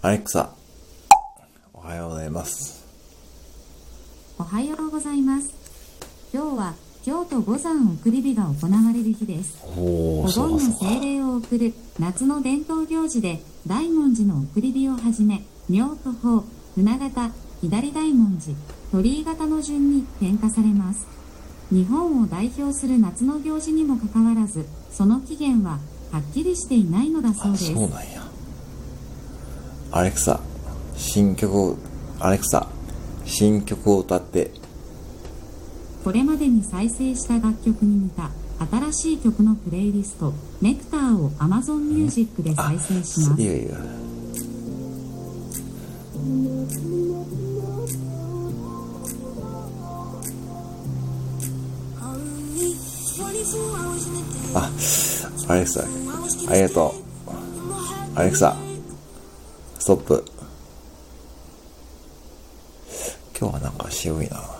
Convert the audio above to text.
アレクサ、おはようございます。おはようございます。今日は京都五山送り火が行われる日です。お盆の。精霊を送る夏の伝統行事で大文字の送り火をはじめ、妙と法、船形、左大文字、鳥居形の順に点火されます。日本を代表する夏の行事にもかかわらず、その起源ははっきりしていないのだそうあ、です。アレクサ、新曲を、アレクサ、新曲を歌って、これまでに再生した楽曲に似た新しい曲のプレイリスト、ネクターを Amazon Music で再生しますい。やいや。あ、アレクサ、ありがとう。アレクサ、ストップ。今日はなんか渋いな。